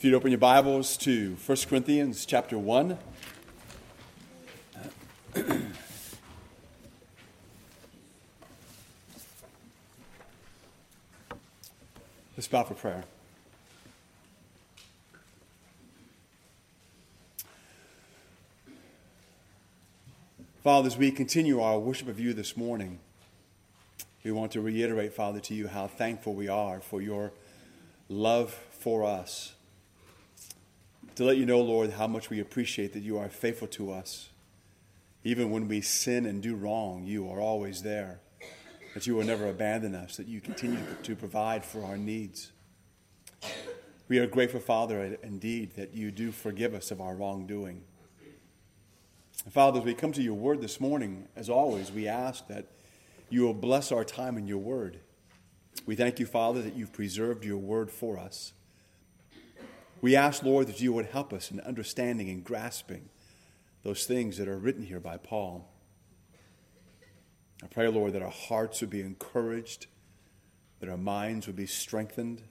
If you'd open your Bibles to 1 Corinthians chapter 1. Let's bow for prayer. Father, as we continue our worship of you this morning, we want to reiterate, Father, to you how thankful we are for your love for us. To let you know, Lord, how much we appreciate that you are faithful to us. Even when we sin and do wrong, you are always there. That you will never abandon us, that you continue to provide for our needs. We are grateful, Father, indeed, that you do forgive us of our wrongdoing. Father, as we come to your word this morning, as always, we ask that you will bless our time in your word. We thank you, Father, that you've preserved your word for us. We ask, Lord, that you would help us in understanding and grasping those things that are written here by Paul. I pray, Lord, that our hearts would be encouraged, that our minds would be strengthened,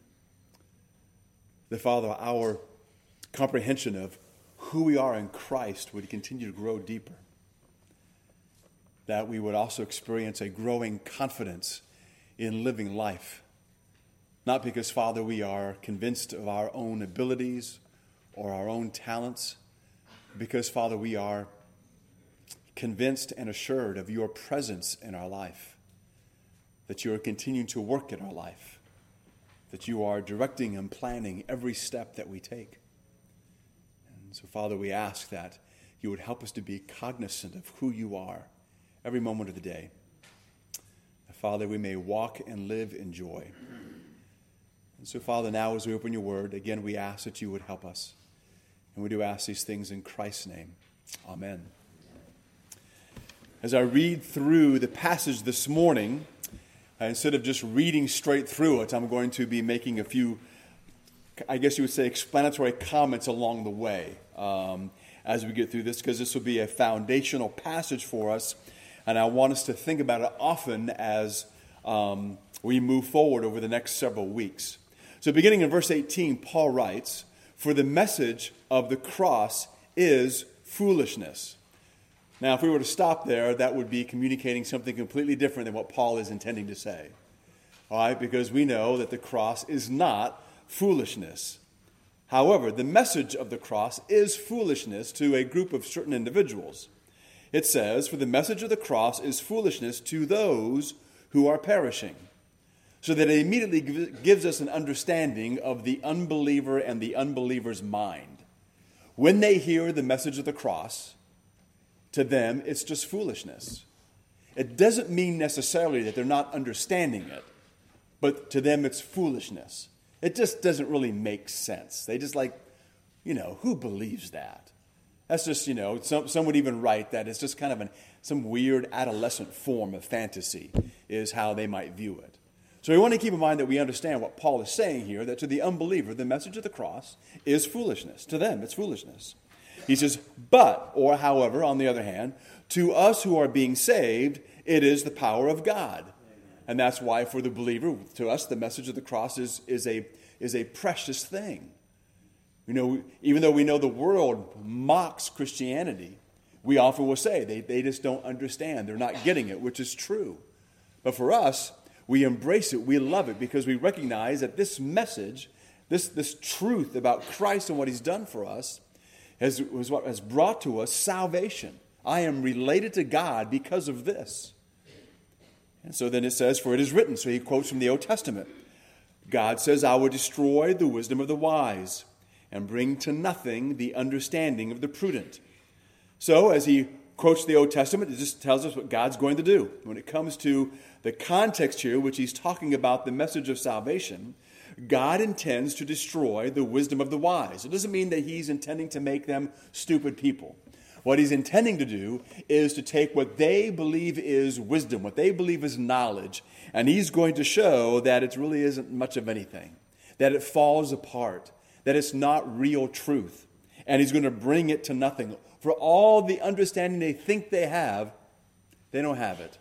that, Father, our comprehension of who we are in Christ would continue to grow deeper that we would also experience a growing confidence in living life. Not because, Father, we are convinced of our own abilities or our own talents, because, Father, we are convinced and assured of your presence in our life, that you are continuing to work in our life, that you are directing and planning every step that we take. And so, Father, we ask that you would help us to be cognizant of who you are every moment of the day. Father, we may walk and live in joy. And so, Father, now as we open your word, again, we ask that you would help us. And we do ask these things in Christ's name. Amen. As I read through the passage this morning, uh, instead of just reading straight through it, I'm going to be making a few, I guess you would say, explanatory comments along the way um, as we get through this, because this will be a foundational passage for us and I want us to think about it often as um, we move forward over the next several weeks. So, beginning in verse 18, Paul writes, For the message of the cross is foolishness. Now, if we were to stop there, that would be communicating something completely different than what Paul is intending to say. All right, because we know that the cross is not foolishness. However, the message of the cross is foolishness to a group of certain individuals. It says, For the message of the cross is foolishness to those who are perishing. So that it immediately gives us an understanding of the unbeliever and the unbeliever's mind. When they hear the message of the cross, to them it's just foolishness. It doesn't mean necessarily that they're not understanding it, but to them it's foolishness. It just doesn't really make sense. They just like, you know, who believes that? That's just, you know, some, some would even write that it's just kind of an, some weird adolescent form of fantasy, is how they might view it. So we want to keep in mind that we understand what Paul is saying here that to the unbeliever, the message of the cross is foolishness. To them, it's foolishness. He says, but, or however, on the other hand, to us who are being saved, it is the power of God. And that's why, for the believer, to us, the message of the cross is, is, a, is a precious thing. You know, even though we know the world mocks Christianity, we often will say they, they just don't understand. They're not getting it, which is true. But for us, we embrace it, we love it, because we recognize that this message, this, this truth about Christ and what he's done for us, has, was what has brought to us salvation. I am related to God because of this. And so then it says, For it is written. So he quotes from the Old Testament God says, I will destroy the wisdom of the wise and bring to nothing the understanding of the prudent. So, as he quotes the Old Testament, it just tells us what God's going to do. When it comes to the context here, which he's talking about the message of salvation, God intends to destroy the wisdom of the wise. It doesn't mean that he's intending to make them stupid people. What he's intending to do is to take what they believe is wisdom, what they believe is knowledge, and he's going to show that it really isn't much of anything, that it falls apart, that it's not real truth. And he's going to bring it to nothing. For all the understanding they think they have, they don't have it.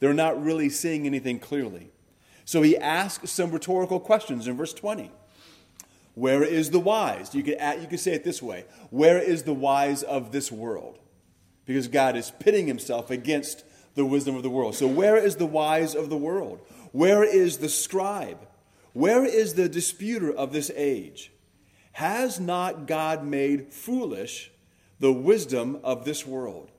They're not really seeing anything clearly. So he asks some rhetorical questions in verse 20. Where is the wise? You could, add, you could say it this way Where is the wise of this world? Because God is pitting himself against the wisdom of the world. So, where is the wise of the world? Where is the scribe? Where is the disputer of this age? Has not God made foolish the wisdom of this world?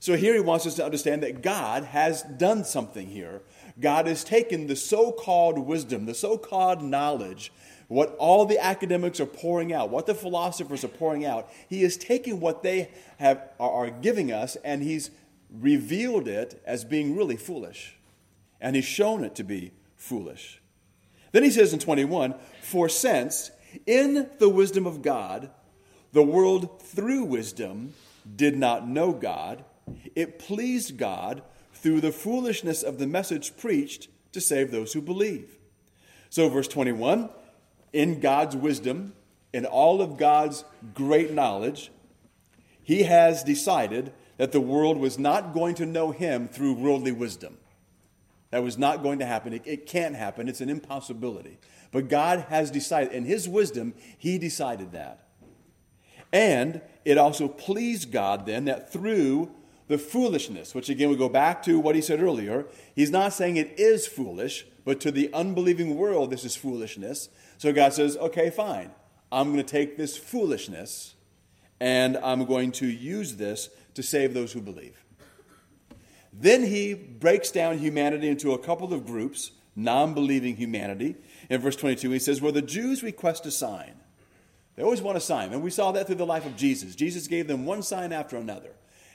So here he wants us to understand that God has done something here. God has taken the so called wisdom, the so called knowledge, what all the academics are pouring out, what the philosophers are pouring out. He is taking what they have, are giving us and he's revealed it as being really foolish. And he's shown it to be foolish. Then he says in 21 For since in the wisdom of God, the world through wisdom did not know God, it pleased God through the foolishness of the message preached to save those who believe. So, verse 21 in God's wisdom, in all of God's great knowledge, he has decided that the world was not going to know him through worldly wisdom. That was not going to happen. It, it, can't happen. It's an impossibility. But God has decided, in his wisdom, he decided that. And it also pleased God then that through the foolishness, which again we go back to what he said earlier. He's not saying it is foolish, but to the unbelieving world, this is foolishness. So God says, okay, fine. I'm going to take this foolishness and I'm going to use this to save those who believe. Then he breaks down humanity into a couple of groups, non believing humanity. In verse 22, he says, Well, the Jews request a sign. They always want a sign. And we saw that through the life of Jesus. Jesus gave them one sign after another.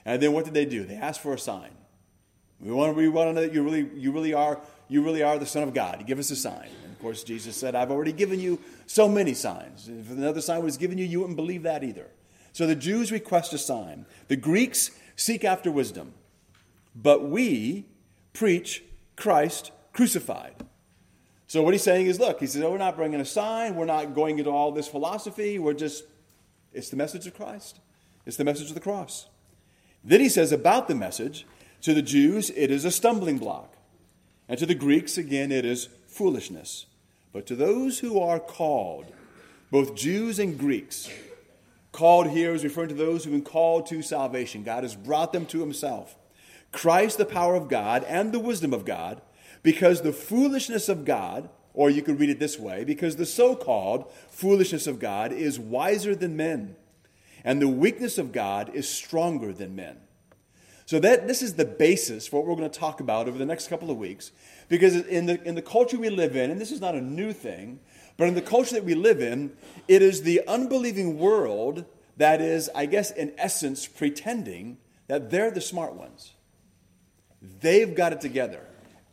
And then what did they do? They asked for a sign. We want, we want to know that you really, you, really are, you really are the Son of God. Give us a sign. And of course, Jesus said, I've already given you so many signs. If another sign was given you, you wouldn't believe that either. So the Jews request a sign. The Greeks seek after wisdom. But we preach Christ crucified. So what he's saying is, look, he says, oh, we're not bringing a sign. We're not going into all this philosophy. We're just, it's the message of Christ. It's the message of the cross. Then he says about the message to the Jews, it is a stumbling block. And to the Greeks, again, it is foolishness. But to those who are called, both Jews and Greeks, called here is referring to those who've been called to salvation. God has brought them to himself. Christ, the power of God and the wisdom of God, because the foolishness of God, or you could read it this way, because the so called foolishness of God is wiser than men and the weakness of God is stronger than men. So that this is the basis for what we're going to talk about over the next couple of weeks. Because in the, in the culture we live in, and this is not a new thing, but in the culture that we live in, it is the unbelieving world that is, I guess, in essence, pretending that they're the smart ones. They've got it together.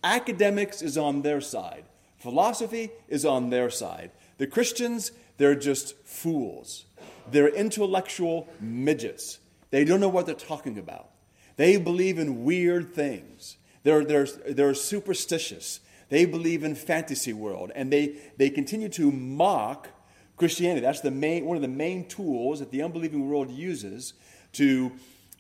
Academics is on their side, philosophy is on their side. The Christians, they're just fools. They're intellectual midgets. They don't know what they're talking about. They believe in weird things. They're, they're, they're superstitious. They believe in fantasy world. And they, they continue to mock Christianity. That's the main, one of the main tools that the unbelieving world uses to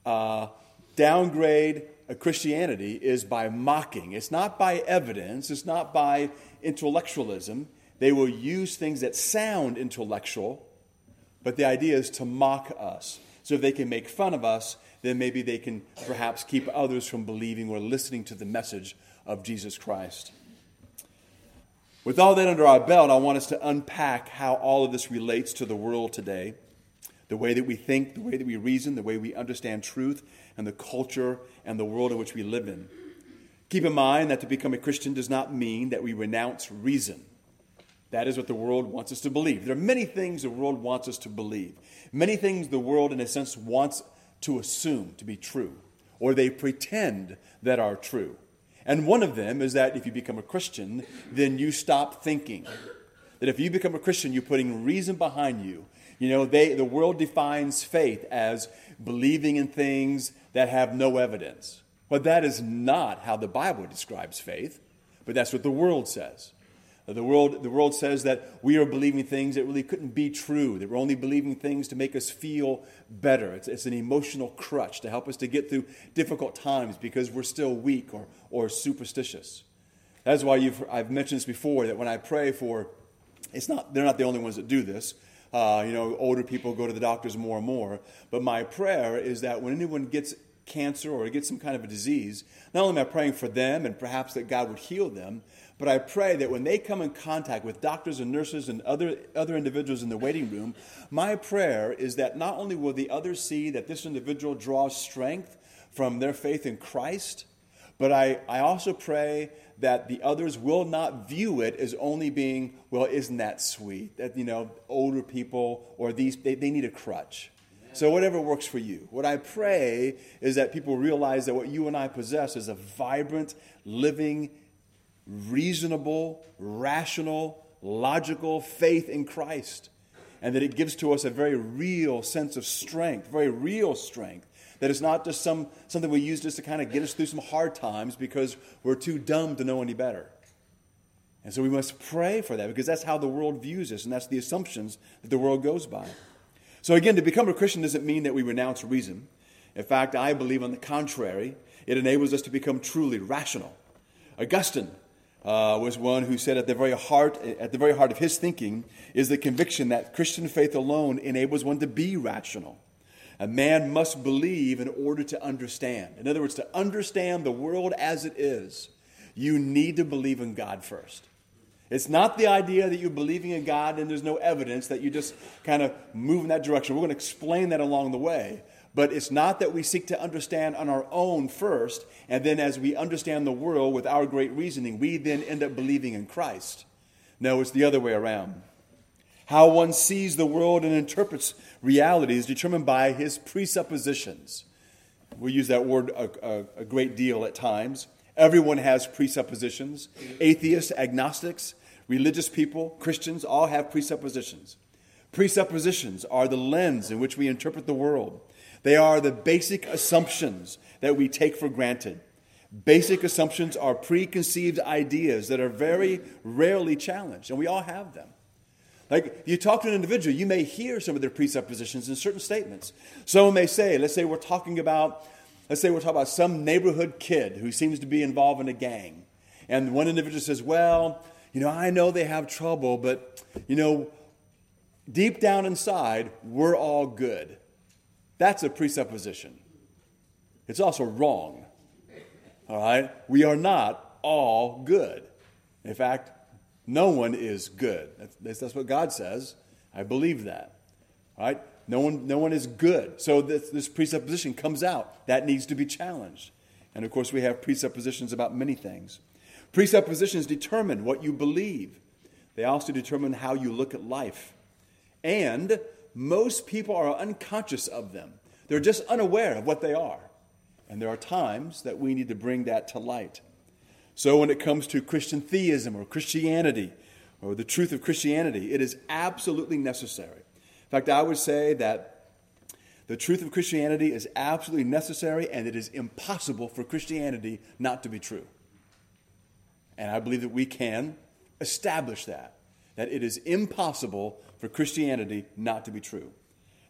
uh, downgrade Uh, Christianity is by mocking. It's not by evidence, it's not by intellectualism. They will use things that sound intellectual but the idea is to mock us. So if they can make fun of us, then maybe they can perhaps keep others from believing or listening to the message of Jesus Christ. With all that under our belt, I want us to unpack how all of this relates to the world today the way that we think, the way that we reason, the way we understand truth, and the culture and the world in which we live in. Keep in mind that to become a Christian does not mean that we renounce reason. That is what the world wants us to believe. There are many things the world wants us to believe. Many things the world, in a sense, wants to assume to be true, or they pretend that are true. And one of them is that if you become a Christian, then you stop thinking. That if you become a Christian, you're putting reason behind you. You know, they, the world defines faith as believing in things that have no evidence. But that is not how the Bible describes faith, but that's what the world says. The world, the world says that we are believing things that really couldn't be true, that we're only believing things to make us feel better. It's, it's an emotional crutch to help us to get through difficult times because we're still weak or, or superstitious. That's why I've mentioned this before that when I pray for it's not, they're not the only ones that do this. Uh, you know, older people go to the doctors more and more. But my prayer is that when anyone gets cancer or gets some kind of a disease, not only am I praying for them and perhaps that God would heal them, but I pray that when they come in contact with doctors and nurses and other, other individuals in the waiting room, my prayer is that not only will the others see that this individual draws strength from their faith in Christ, but I, I also pray that the others will not view it as only being, well, isn't that sweet? That, you know, older people or these, they, they need a crutch. So, whatever works for you. What I pray is that people realize that what you and I possess is a vibrant, living, reasonable, rational, logical faith in Christ. And that it gives to us a very real sense of strength, very real strength. That it's not just some, something we use just to kind of get us through some hard times because we're too dumb to know any better. And so we must pray for that because that's how the world views us, and that's the assumptions that the world goes by. So, again, to become a Christian doesn't mean that we renounce reason. In fact, I believe on the contrary, it enables us to become truly rational. Augustine uh, was one who said at the very heart at the very heart of his thinking is the conviction that Christian faith alone enables one to be rational. A man must believe in order to understand. In other words, to understand the world as it is, you need to believe in God first. It's not the idea that you're believing in God and there's no evidence that you just kind of move in that direction. We're going to explain that along the way. But it's not that we seek to understand on our own first, and then as we understand the world with our great reasoning, we then end up believing in Christ. No, it's the other way around. How one sees the world and interprets reality is determined by his presuppositions. We use that word a, a, a great deal at times. Everyone has presuppositions. Atheists, agnostics, religious people, Christians all have presuppositions. Presuppositions are the lens in which we interpret the world. They are the basic assumptions that we take for granted. Basic assumptions are preconceived ideas that are very rarely challenged, and we all have them. Like you talk to an individual, you may hear some of their presuppositions in certain statements. Someone may say, let's say we're talking about, let's say we're talking about some neighborhood kid who seems to be involved in a gang. And one individual says, Well, you know, I know they have trouble, but you know, deep down inside, we're all good. That's a presupposition. It's also wrong. All right? We are not all good. In fact, no one is good. That's, that's what God says. I believe that. All right? No one, no one is good. So this, this presupposition comes out. That needs to be challenged. And of course, we have presuppositions about many things. Presuppositions determine what you believe, they also determine how you look at life. And most people are unconscious of them, they're just unaware of what they are. And there are times that we need to bring that to light. So, when it comes to Christian theism or Christianity or the truth of Christianity, it is absolutely necessary. In fact, I would say that the truth of Christianity is absolutely necessary and it is impossible for Christianity not to be true. And I believe that we can establish that, that it is impossible for Christianity not to be true.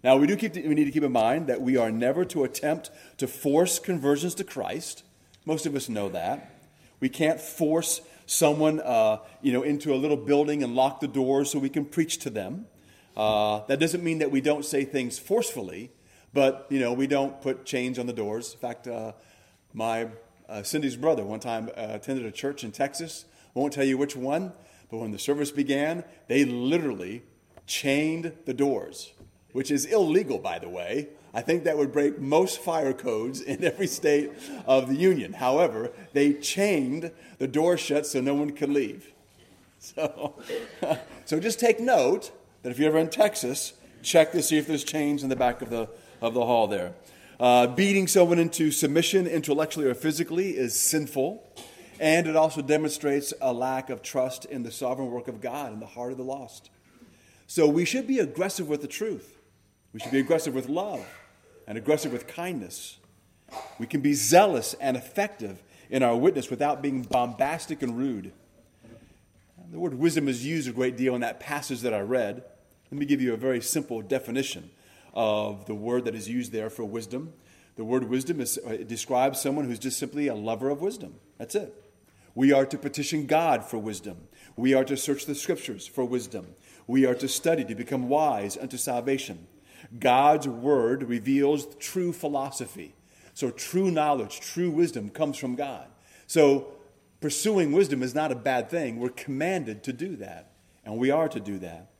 Now, we, do keep, we need to keep in mind that we are never to attempt to force conversions to Christ. Most of us know that. We can't force someone uh, you know, into a little building and lock the doors so we can preach to them. Uh, that doesn't mean that we don't say things forcefully, but you know, we don't put chains on the doors. In fact, uh, my uh, Cindy's brother one time uh, attended a church in Texas. I won't tell you which one, but when the service began, they literally chained the doors, which is illegal, by the way. I think that would break most fire codes in every state of the Union. However, they chained the door shut so no one could leave. So, so just take note that if you're ever in Texas, check to see if there's chains in the back of the, of the hall there. Uh, beating someone into submission, intellectually or physically, is sinful. And it also demonstrates a lack of trust in the sovereign work of God in the heart of the lost. So we should be aggressive with the truth. We should be aggressive with love and aggressive with kindness. We can be zealous and effective in our witness without being bombastic and rude. The word wisdom is used a great deal in that passage that I read. Let me give you a very simple definition of the word that is used there for wisdom. The word wisdom is, uh, describes someone who's just simply a lover of wisdom. That's it. We are to petition God for wisdom. We are to search the scriptures for wisdom. We are to study to become wise unto salvation. God's word reveals true philosophy. So, true knowledge, true wisdom comes from God. So, pursuing wisdom is not a bad thing. We're commanded to do that, and we are to do that.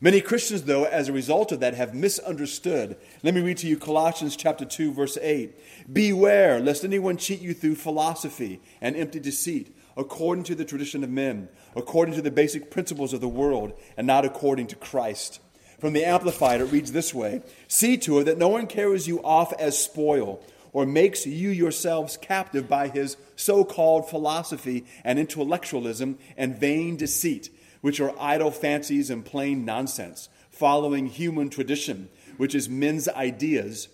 Many Christians, though, as a result of that, have misunderstood. Let me read to you Colossians chapter 2, verse 8. Beware lest anyone cheat you through philosophy and empty deceit, according to the tradition of men, according to the basic principles of the world, and not according to Christ. From the Amplified, it reads this way See to it that no one carries you off as spoil or makes you yourselves captive by his so called philosophy and intellectualism and vain deceit which are idle fancies and plain nonsense, following human tradition, which is men's ideas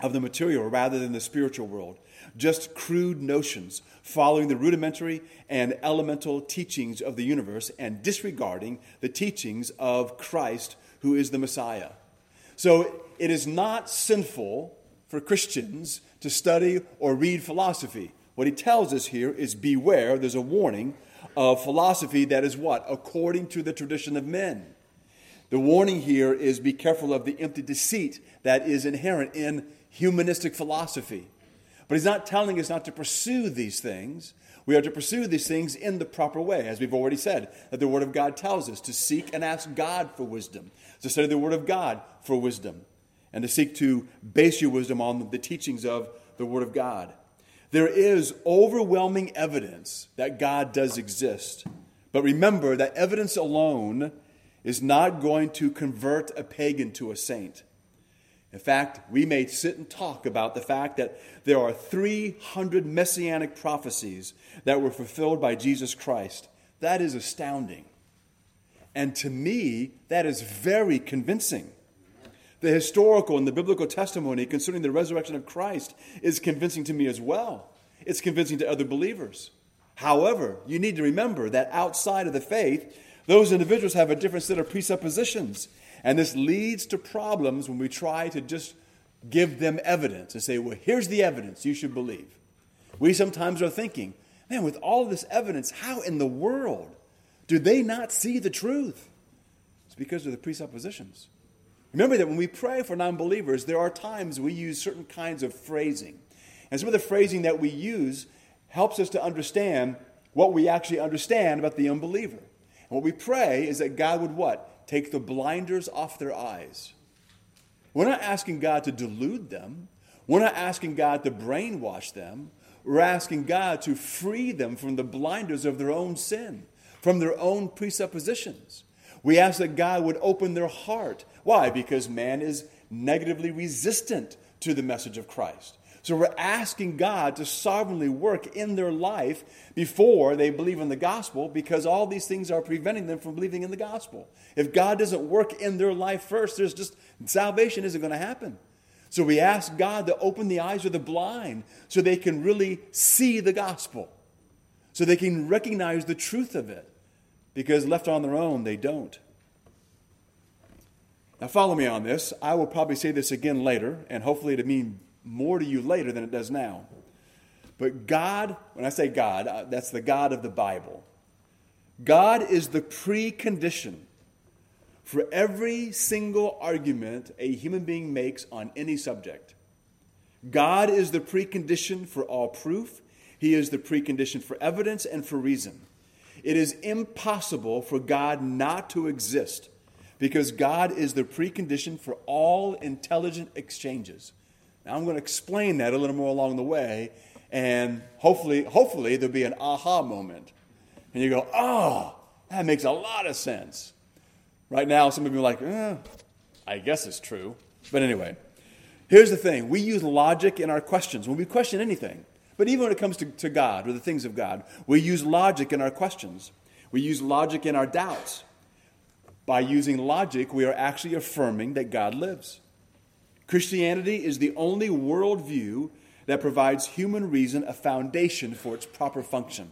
of the material rather than the spiritual world. Just crude notions, following the rudimentary and elemental teachings of the universe and disregarding the teachings of Christ, who is the Messiah. So it is not sinful for Christians to study or read philosophy. What he tells us here is beware, there's a warning of philosophy that is what? According to the tradition of men. The warning here is be careful of the empty deceit that is inherent in humanistic philosophy. But he's not telling us not to pursue these things. We are to pursue these things in the proper way, as we've already said, that the Word of God tells us to seek and ask God for wisdom, to study the Word of God for wisdom, and to seek to base your wisdom on the teachings of the Word of God. There is overwhelming evidence that God does exist. But remember that evidence alone is not going to convert a pagan to a saint. In fact, we may sit and talk about the fact that there are 300 messianic prophecies that were fulfilled by Jesus Christ. That is astounding. And to me, that is very convincing. The historical and the biblical testimony concerning the resurrection of Christ is convincing to me as well. It's convincing to other believers. However, you need to remember that outside of the faith, those individuals have a different set of presuppositions. And this leads to problems when we try to just give them evidence and say, well, here's the evidence you should believe. We sometimes are thinking, man, with all this evidence, how in the world do they not see the truth? It's because of the presuppositions. Remember that when we pray for non believers, there are times we use certain kinds of phrasing. And some of the phrasing that we use helps us to understand what we actually understand about the unbeliever. And what we pray is that God would what? Take the blinders off their eyes. We're not asking God to delude them. We're not asking God to brainwash them. We're asking God to free them from the blinders of their own sin, from their own presuppositions. We ask that God would open their heart. Why? Because man is negatively resistant to the message of Christ. So we're asking God to sovereignly work in their life before they believe in the gospel because all these things are preventing them from believing in the gospel. If God doesn't work in their life first, there's just salvation isn't going to happen. So we ask God to open the eyes of the blind so they can really see the gospel, so they can recognize the truth of it because left on their own, they don't. Now, follow me on this. I will probably say this again later, and hopefully to mean more to you later than it does now. But God, when I say God, uh, that's the God of the Bible. God is the precondition for every single argument a human being makes on any subject. God is the precondition for all proof, He is the precondition for evidence and for reason. It is impossible for God not to exist because God is the precondition for all intelligent exchanges. Now I'm going to explain that a little more along the way, and hopefully, hopefully there'll be an aha moment. And you go, oh, that makes a lot of sense. Right now, some of you are like, eh, I guess it's true. But anyway, here's the thing we use logic in our questions when we question anything. But even when it comes to, to God or the things of God, we use logic in our questions. We use logic in our doubts. By using logic, we are actually affirming that God lives. Christianity is the only worldview that provides human reason a foundation for its proper function.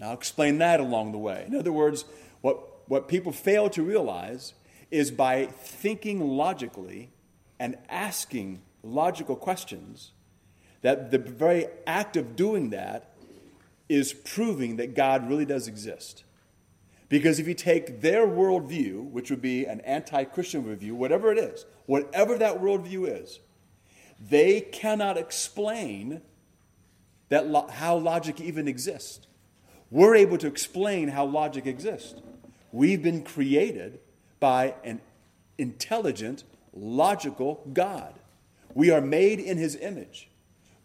Now, I'll explain that along the way. In other words, what, what people fail to realize is by thinking logically and asking logical questions, that the very act of doing that is proving that God really does exist. Because if you take their worldview, which would be an anti Christian view, whatever it is, whatever that worldview is, they cannot explain that lo- how logic even exists. We're able to explain how logic exists. We've been created by an intelligent, logical God. We are made in his image.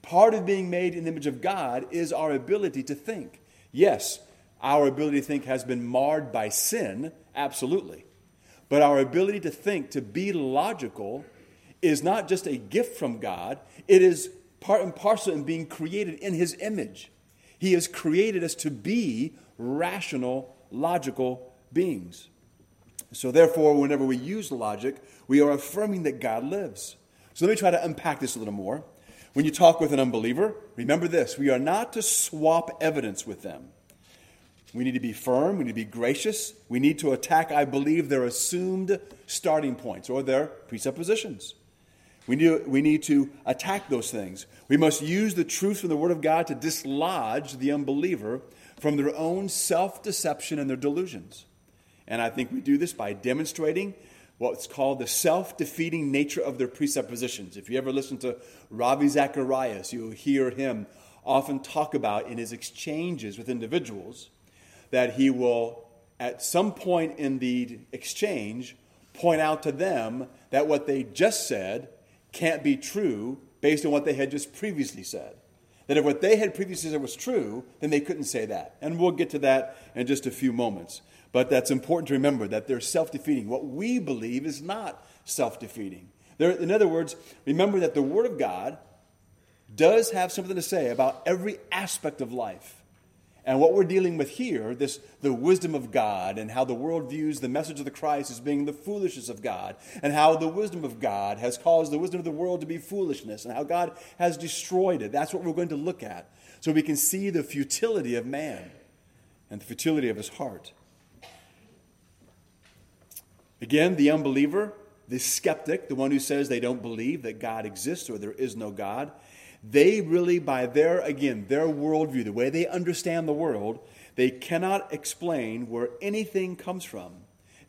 Part of being made in the image of God is our ability to think. Yes, our ability to think has been marred by sin, absolutely. But our ability to think, to be logical, is not just a gift from God, it is part and parcel in being created in his image. He has created us to be rational, logical beings. So, therefore, whenever we use logic, we are affirming that God lives. So, let me try to unpack this a little more. When you talk with an unbeliever, remember this we are not to swap evidence with them. We need to be firm, we need to be gracious, we need to attack, I believe, their assumed starting points or their presuppositions. We need, we need to attack those things. We must use the truth from the Word of God to dislodge the unbeliever from their own self deception and their delusions. And I think we do this by demonstrating what's called the self defeating nature of their presuppositions. If you ever listen to Ravi Zacharias, you'll hear him often talk about in his exchanges with individuals that he will, at some point in the exchange, point out to them that what they just said can't be true based on what they had just previously said. That if what they had previously said was true, then they couldn't say that. And we'll get to that in just a few moments. But that's important to remember that they're self defeating. What we believe is not self defeating. In other words, remember that the Word of God does have something to say about every aspect of life. And what we're dealing with here, this the wisdom of God and how the world views the message of the Christ as being the foolishness of God, and how the wisdom of God has caused the wisdom of the world to be foolishness, and how God has destroyed it. That's what we're going to look at. So we can see the futility of man and the futility of his heart. Again, the unbeliever, the skeptic, the one who says they don't believe that God exists or there is no God, they really, by their, again, their worldview, the way they understand the world, they cannot explain where anything comes from.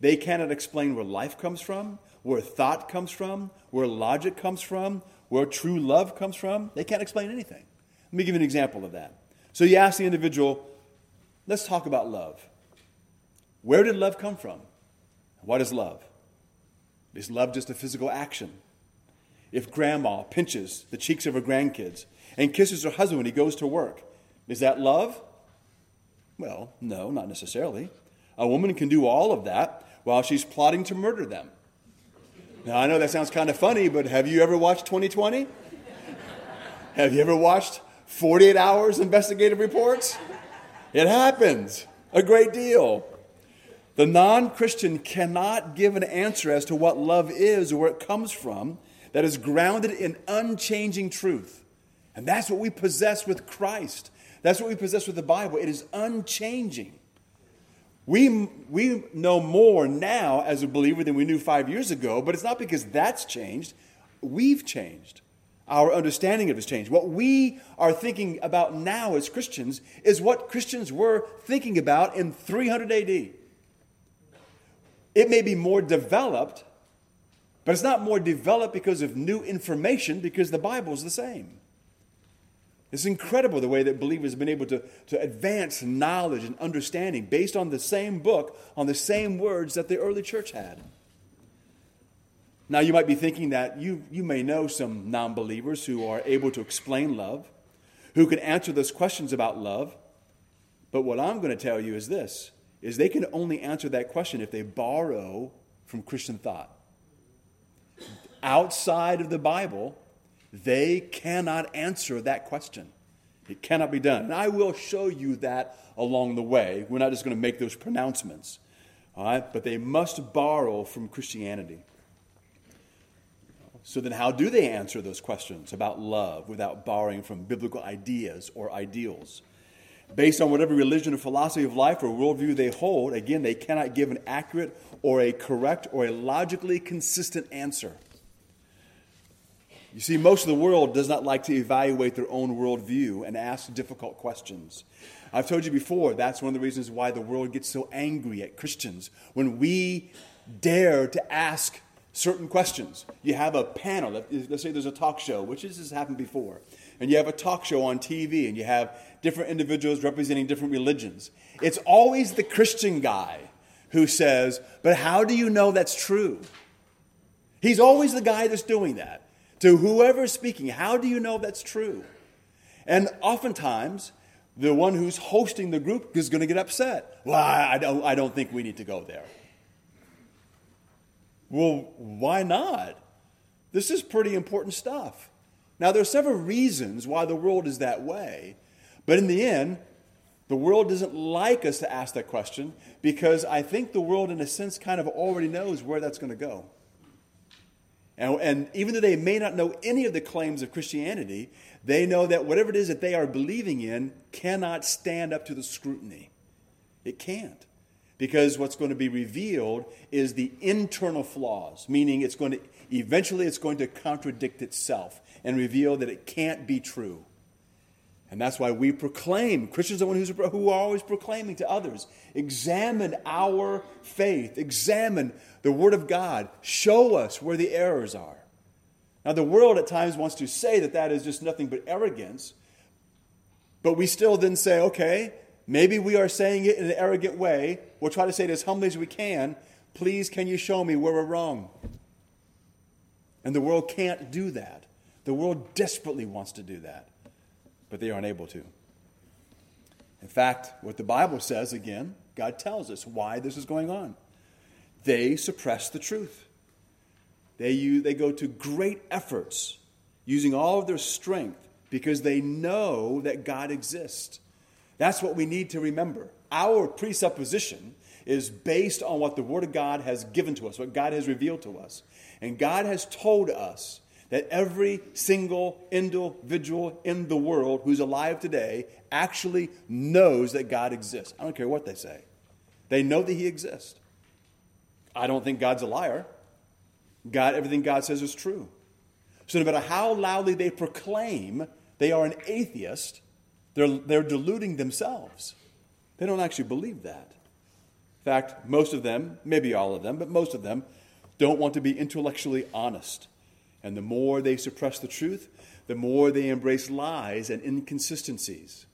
They cannot explain where life comes from, where thought comes from, where logic comes from, where true love comes from. They can't explain anything. Let me give you an example of that. So you ask the individual, let's talk about love. Where did love come from? What is love? Is love just a physical action? If grandma pinches the cheeks of her grandkids and kisses her husband when he goes to work. Is that love? Well, no, not necessarily. A woman can do all of that while she's plotting to murder them. Now, I know that sounds kind of funny, but have you ever watched 2020? have you ever watched 48 Hours Investigative Reports? It happens a great deal. The non Christian cannot give an answer as to what love is or where it comes from that is grounded in unchanging truth. And that's what we possess with Christ. That's what we possess with the Bible. It is unchanging. We, we know more now as a believer than we knew five years ago, but it's not because that's changed. We've changed. Our understanding of it has changed. What we are thinking about now as Christians is what Christians were thinking about in 300 AD. It may be more developed, but it's not more developed because of new information, because the Bible is the same. It's incredible the way that believers have been able to, to advance knowledge and understanding based on the same book, on the same words that the early church had. Now, you might be thinking that you, you may know some non believers who are able to explain love, who can answer those questions about love. But what I'm going to tell you is this is they can only answer that question if they borrow from Christian thought outside of the Bible, they cannot answer that question. It cannot be done. And I will show you that along the way. We're not just going to make those pronouncements. All right? But they must borrow from Christianity. So then, how do they answer those questions about love without borrowing from biblical ideas or ideals? Based on whatever religion or philosophy of life or worldview they hold, again, they cannot give an accurate or a correct or a logically consistent answer. You see, most of the world does not like to evaluate their own worldview and ask difficult questions. I've told you before, that's one of the reasons why the world gets so angry at Christians when we dare to ask certain questions. You have a panel, let's say there's a talk show, which has happened before, and you have a talk show on TV, and you have different individuals representing different religions. It's always the Christian guy who says, But how do you know that's true? He's always the guy that's doing that to whoever's speaking. How do you know that's true? And oftentimes, the one who's hosting the group is going to get upset. Well, I don't, I don't think we need to go there. Well, why not? This is pretty important stuff. Now, there are several reasons why the world is that way, but in the end, the world doesn't like us to ask that question because I think the world, in a sense, kind of already knows where that's going to go. And, and, even though they may not know any of the claims of Christianity, they know that whatever it is that they are believing in cannot stand up to the scrutiny. It can't. Because what's going to be revealed is the internal flaws, meaning it's going to eventually it's going to contradict itself and reveal that it can't be true. And that's why we proclaim, Christians are one who's, who are always proclaiming to others, examine our faith, examine the Word of God, show us where the errors are. Now, the world at times wants to say that that is just nothing but arrogance, but we still then say, okay, maybe we are saying it in an arrogant way. We'll try to say it as humbly as we can. Please, can you show me where we're wrong? And the world can't do that. The world desperately wants to do that but they are unable to. In fact, what the Bible says, again, God tells us why this is going on. They suppress the truth. They, use, they go to great efforts using all of their strength because they know that God exists. That's what we need to remember. Our presupposition is based on what the Word of God has given to us, what God has revealed to us. And God has told us that every single individual in the world who's alive today actually knows that God exists. I don't care what they say. They know that He exists. I don't think God's a liar. God, everything God says is true. So no matter how loudly they proclaim they are an atheist, they're, they're deluding themselves. They don't actually believe that. In fact, most of them, maybe all of them, but most of them, don't want to be intellectually honest. And the more they suppress the truth, the more they embrace lies and inconsistencies.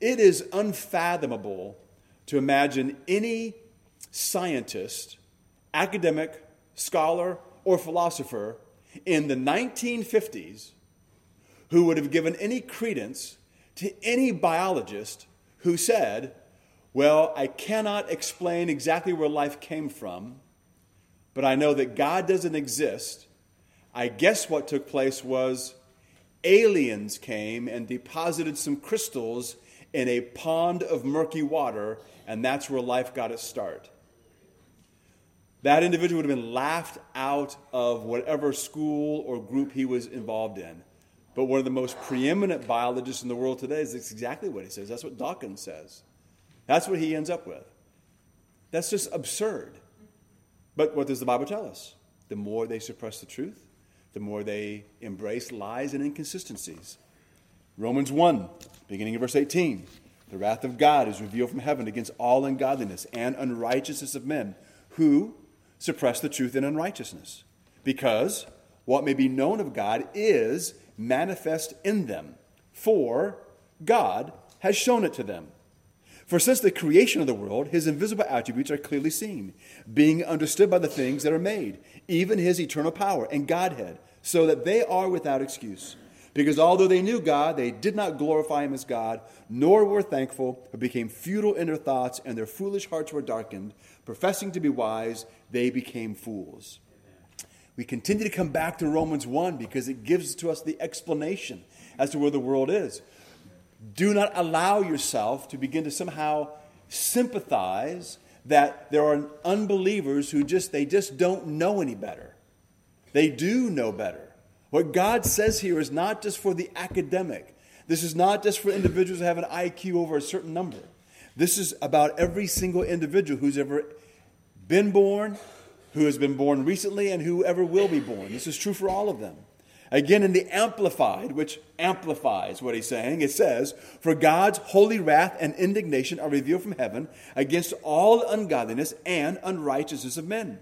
It is unfathomable to imagine any scientist, academic, scholar, or philosopher in the 1950s who would have given any credence to any biologist who said, Well, I cannot explain exactly where life came from, but I know that God doesn't exist I guess what took place was aliens came and deposited some crystals in a pond of murky water, and that's where life got its start. That individual would have been laughed out of whatever school or group he was involved in. But one of the most preeminent biologists in the world today is exactly what he says. That's what Dawkins says. That's what he ends up with. That's just absurd. But what does the Bible tell us? The more they suppress the truth, the more they embrace lies and inconsistencies. Romans 1, beginning of verse 18. The wrath of God is revealed from heaven against all ungodliness and unrighteousness of men who suppress the truth in unrighteousness. Because what may be known of God is manifest in them, for God has shown it to them. For since the creation of the world, his invisible attributes are clearly seen, being understood by the things that are made, even his eternal power and Godhead, so that they are without excuse. Because although they knew God, they did not glorify him as God, nor were thankful, but became futile in their thoughts, and their foolish hearts were darkened. Professing to be wise, they became fools. We continue to come back to Romans 1 because it gives to us the explanation as to where the world is. Do not allow yourself to begin to somehow sympathize that there are unbelievers who just they just don't know any better. They do know better. What God says here is not just for the academic. This is not just for individuals who have an IQ over a certain number. This is about every single individual who's ever been born, who has been born recently, and whoever will be born. This is true for all of them. Again, in the Amplified, which amplifies what he's saying, it says, For God's holy wrath and indignation are revealed from heaven against all ungodliness and unrighteousness of men,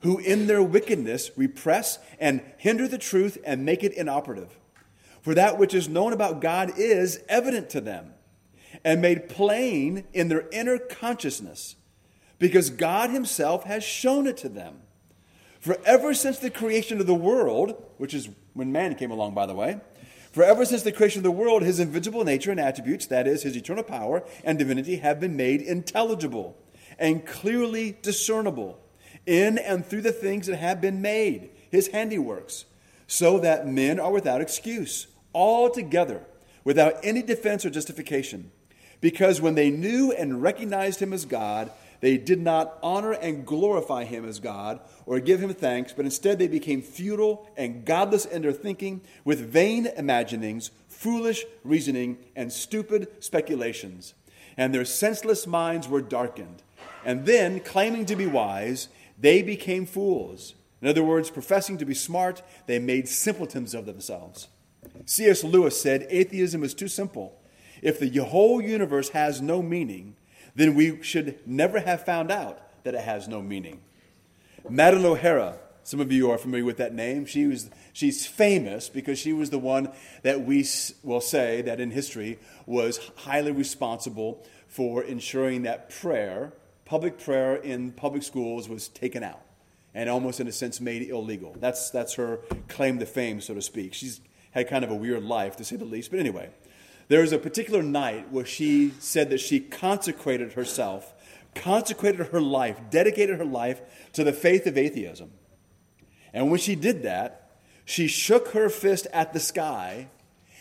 who in their wickedness repress and hinder the truth and make it inoperative. For that which is known about God is evident to them and made plain in their inner consciousness, because God Himself has shown it to them. For ever since the creation of the world, which is when man came along, by the way, for ever since the creation of the world, his invisible nature and attributes, that is, his eternal power and divinity, have been made intelligible and clearly discernible in and through the things that have been made, his handiworks, so that men are without excuse, altogether, without any defense or justification. Because when they knew and recognized him as God, they did not honor and glorify him as God or give him thanks, but instead they became futile and godless in their thinking with vain imaginings, foolish reasoning, and stupid speculations. And their senseless minds were darkened. And then, claiming to be wise, they became fools. In other words, professing to be smart, they made simpletons of themselves. C.S. Lewis said atheism is too simple. If the whole universe has no meaning, then we should never have found out that it has no meaning. Madalyn O'Hara, some of you are familiar with that name. She was, she's famous because she was the one that we will say that in history was highly responsible for ensuring that prayer, public prayer in public schools, was taken out and almost in a sense made illegal. That's, that's her claim to fame, so to speak. She's had kind of a weird life, to say the least. But anyway, there was a particular night where she said that she consecrated herself, consecrated her life, dedicated her life to the faith of atheism. And when she did that, she shook her fist at the sky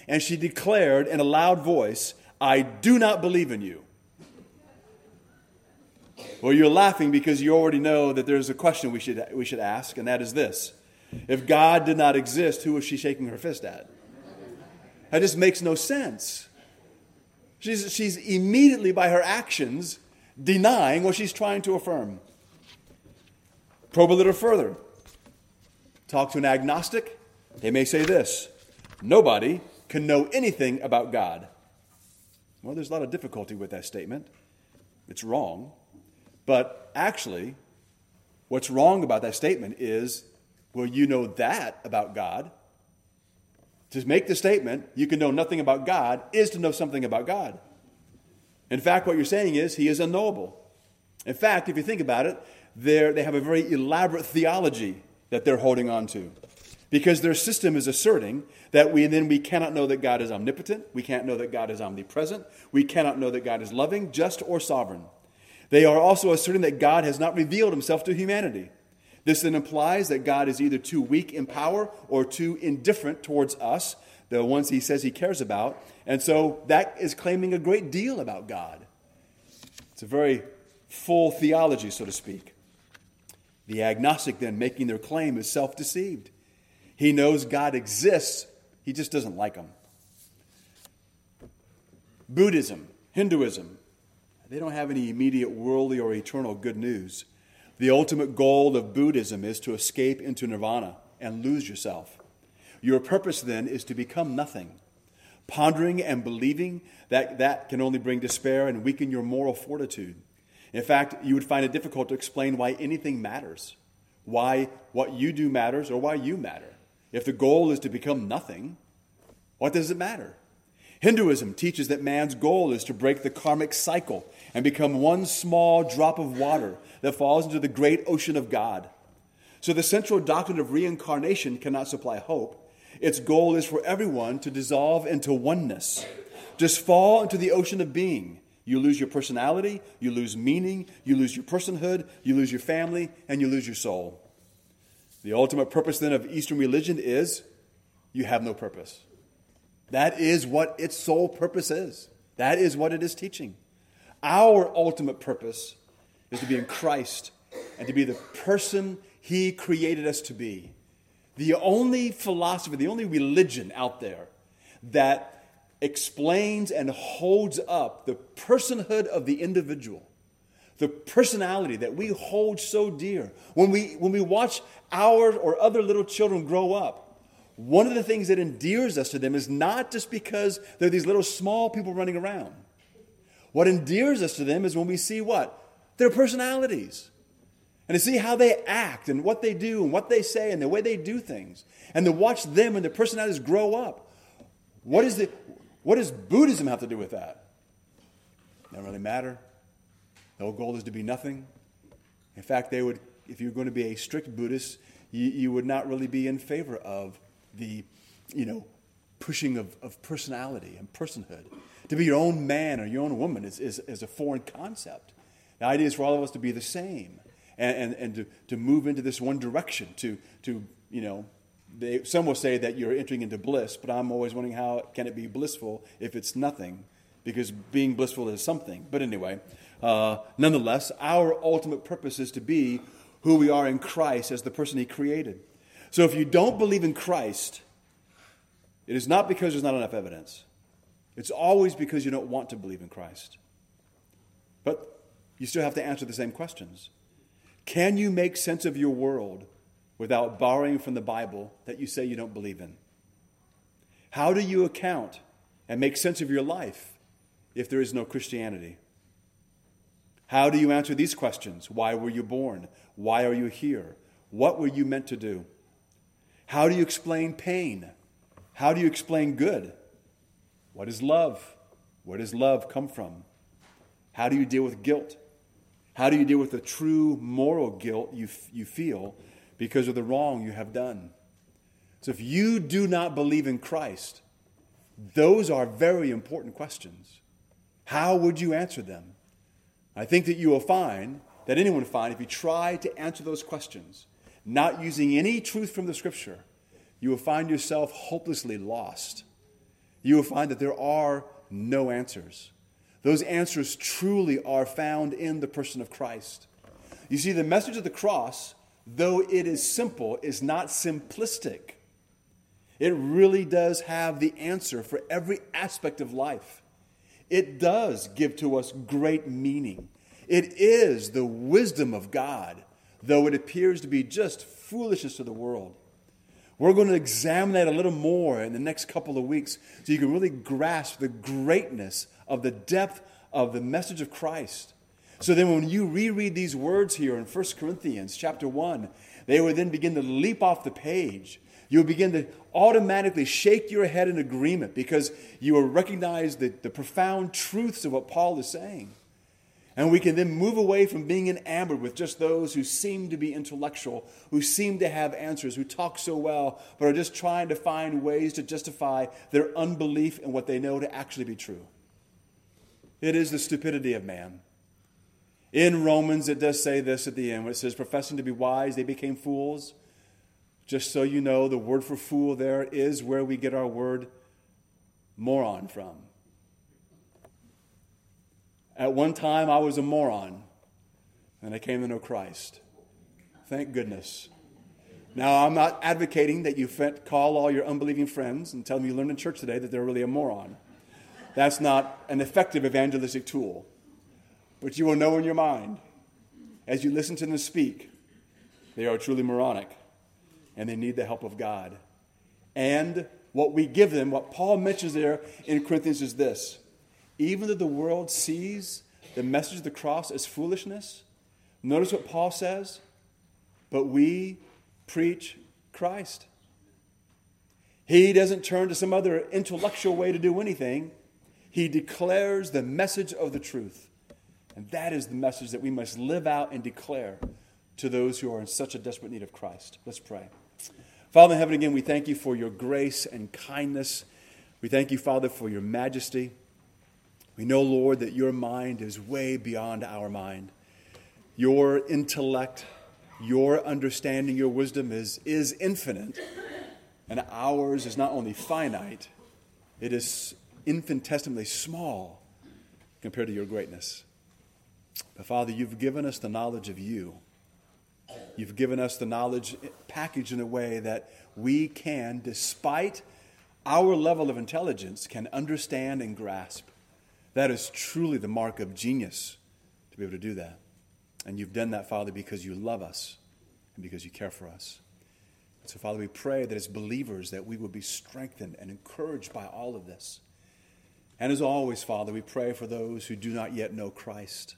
and she declared in a loud voice, I do not believe in you. Well, you're laughing because you already know that there's a question we should, we should ask, and that is this If God did not exist, who was she shaking her fist at? That just makes no sense. She's, she's immediately, by her actions, denying what she's trying to affirm. Probe a little further. Talk to an agnostic. They may say this Nobody can know anything about God. Well, there's a lot of difficulty with that statement. It's wrong. But actually, what's wrong about that statement is well, you know that about God. To make the statement, you can know nothing about God, is to know something about God. In fact, what you're saying is he is unknowable. In fact, if you think about it, they have a very elaborate theology that they're holding on to. Because their system is asserting that we then we cannot know that God is omnipotent, we can't know that God is omnipresent, we cannot know that God is loving, just, or sovereign. They are also asserting that God has not revealed himself to humanity. This then implies that God is either too weak in power or too indifferent towards us, the ones he says he cares about. And so that is claiming a great deal about God. It's a very full theology, so to speak. The agnostic, then, making their claim, is self deceived. He knows God exists, he just doesn't like him. Buddhism, Hinduism, they don't have any immediate worldly or eternal good news. The ultimate goal of Buddhism is to escape into nirvana and lose yourself. Your purpose then is to become nothing. Pondering and believing that that can only bring despair and weaken your moral fortitude. In fact, you would find it difficult to explain why anything matters, why what you do matters, or why you matter. If the goal is to become nothing, what does it matter? Hinduism teaches that man's goal is to break the karmic cycle and become one small drop of water that falls into the great ocean of God. So the central doctrine of reincarnation cannot supply hope. Its goal is for everyone to dissolve into oneness. Just fall into the ocean of being. You lose your personality, you lose meaning, you lose your personhood, you lose your family, and you lose your soul. The ultimate purpose then of Eastern religion is you have no purpose. That is what its sole purpose is. That is what it is teaching. Our ultimate purpose is to be in Christ and to be the person He created us to be. The only philosophy, the only religion out there that explains and holds up the personhood of the individual, the personality that we hold so dear. When we, when we watch our or other little children grow up, one of the things that endears us to them is not just because they're these little small people running around. What endears us to them is when we see what? Their personalities. And to see how they act and what they do and what they say and the way they do things. And to watch them and their personalities grow up. What, is the, what does Buddhism have to do with that? Doesn't really matter. The whole goal is to be nothing. In fact, they would, if you're going to be a strict Buddhist, you, you would not really be in favor of the, you know, pushing of, of personality and personhood. To be your own man or your own woman is, is, is a foreign concept. The idea is for all of us to be the same and, and, and to, to move into this one direction, to, to you know, they, some will say that you're entering into bliss, but I'm always wondering how can it be blissful if it's nothing? Because being blissful is something. But anyway, uh, nonetheless, our ultimate purpose is to be who we are in Christ as the person He created. So if you don't believe in Christ, it is not because there's not enough evidence. It's always because you don't want to believe in Christ. But you still have to answer the same questions. Can you make sense of your world without borrowing from the Bible that you say you don't believe in? How do you account and make sense of your life if there is no Christianity? How do you answer these questions? Why were you born? Why are you here? What were you meant to do? How do you explain pain? How do you explain good? What is love? Where does love come from? How do you deal with guilt? How do you deal with the true moral guilt you, you feel because of the wrong you have done? So, if you do not believe in Christ, those are very important questions. How would you answer them? I think that you will find, that anyone will find, if you try to answer those questions, not using any truth from the scripture, you will find yourself hopelessly lost. You will find that there are no answers. Those answers truly are found in the person of Christ. You see, the message of the cross, though it is simple, is not simplistic. It really does have the answer for every aspect of life. It does give to us great meaning. It is the wisdom of God though it appears to be just foolishness to the world. We're going to examine that a little more in the next couple of weeks so you can really grasp the greatness of the depth of the message of Christ. So then when you reread these words here in 1 Corinthians chapter 1, they will then begin to leap off the page. You'll begin to automatically shake your head in agreement because you will recognize the, the profound truths of what Paul is saying. And we can then move away from being enamored with just those who seem to be intellectual, who seem to have answers, who talk so well, but are just trying to find ways to justify their unbelief in what they know to actually be true. It is the stupidity of man. In Romans, it does say this at the end, when it says, professing to be wise, they became fools. Just so you know, the word for fool there is where we get our word moron from. At one time, I was a moron, and I came to know Christ. Thank goodness. Now, I'm not advocating that you call all your unbelieving friends and tell them you learned in church today that they're really a moron. That's not an effective evangelistic tool. But you will know in your mind, as you listen to them speak, they are truly moronic and they need the help of God. And what we give them, what Paul mentions there in Corinthians, is this even though the world sees the message of the cross as foolishness, notice what Paul says, but we preach Christ. He doesn't turn to some other intellectual way to do anything. He declares the message of the truth. And that is the message that we must live out and declare to those who are in such a desperate need of Christ. Let's pray. Father in heaven, again, we thank you for your grace and kindness. We thank you, Father, for your majesty. We know, Lord, that your mind is way beyond our mind. Your intellect, your understanding, your wisdom is, is infinite. And ours is not only finite, it is infinitesimally small compared to your greatness. But Father, you've given us the knowledge of you. You've given us the knowledge packaged in a way that we can, despite our level of intelligence, can understand and grasp. That is truly the mark of genius to be able to do that. And you've done that, Father, because you love us and because you care for us. So, Father, we pray that as believers that we would be strengthened and encouraged by all of this. And as always, Father, we pray for those who do not yet know Christ.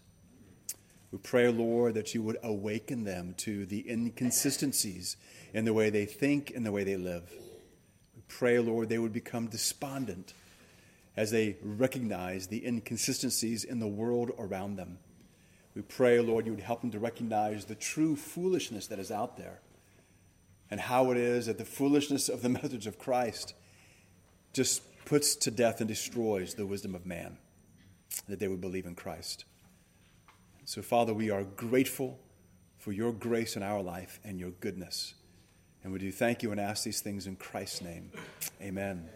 We pray, Lord, that you would awaken them to the inconsistencies in the way they think and the way they live. We pray, Lord, they would become despondent as they recognize the inconsistencies in the world around them. We pray, Lord, you would help them to recognize the true foolishness that is out there and how it is that the foolishness of the message of Christ just puts to death and destroys the wisdom of man, that they would believe in Christ. So, Father, we are grateful for your grace in our life and your goodness. And we do thank you and ask these things in Christ's name. Amen.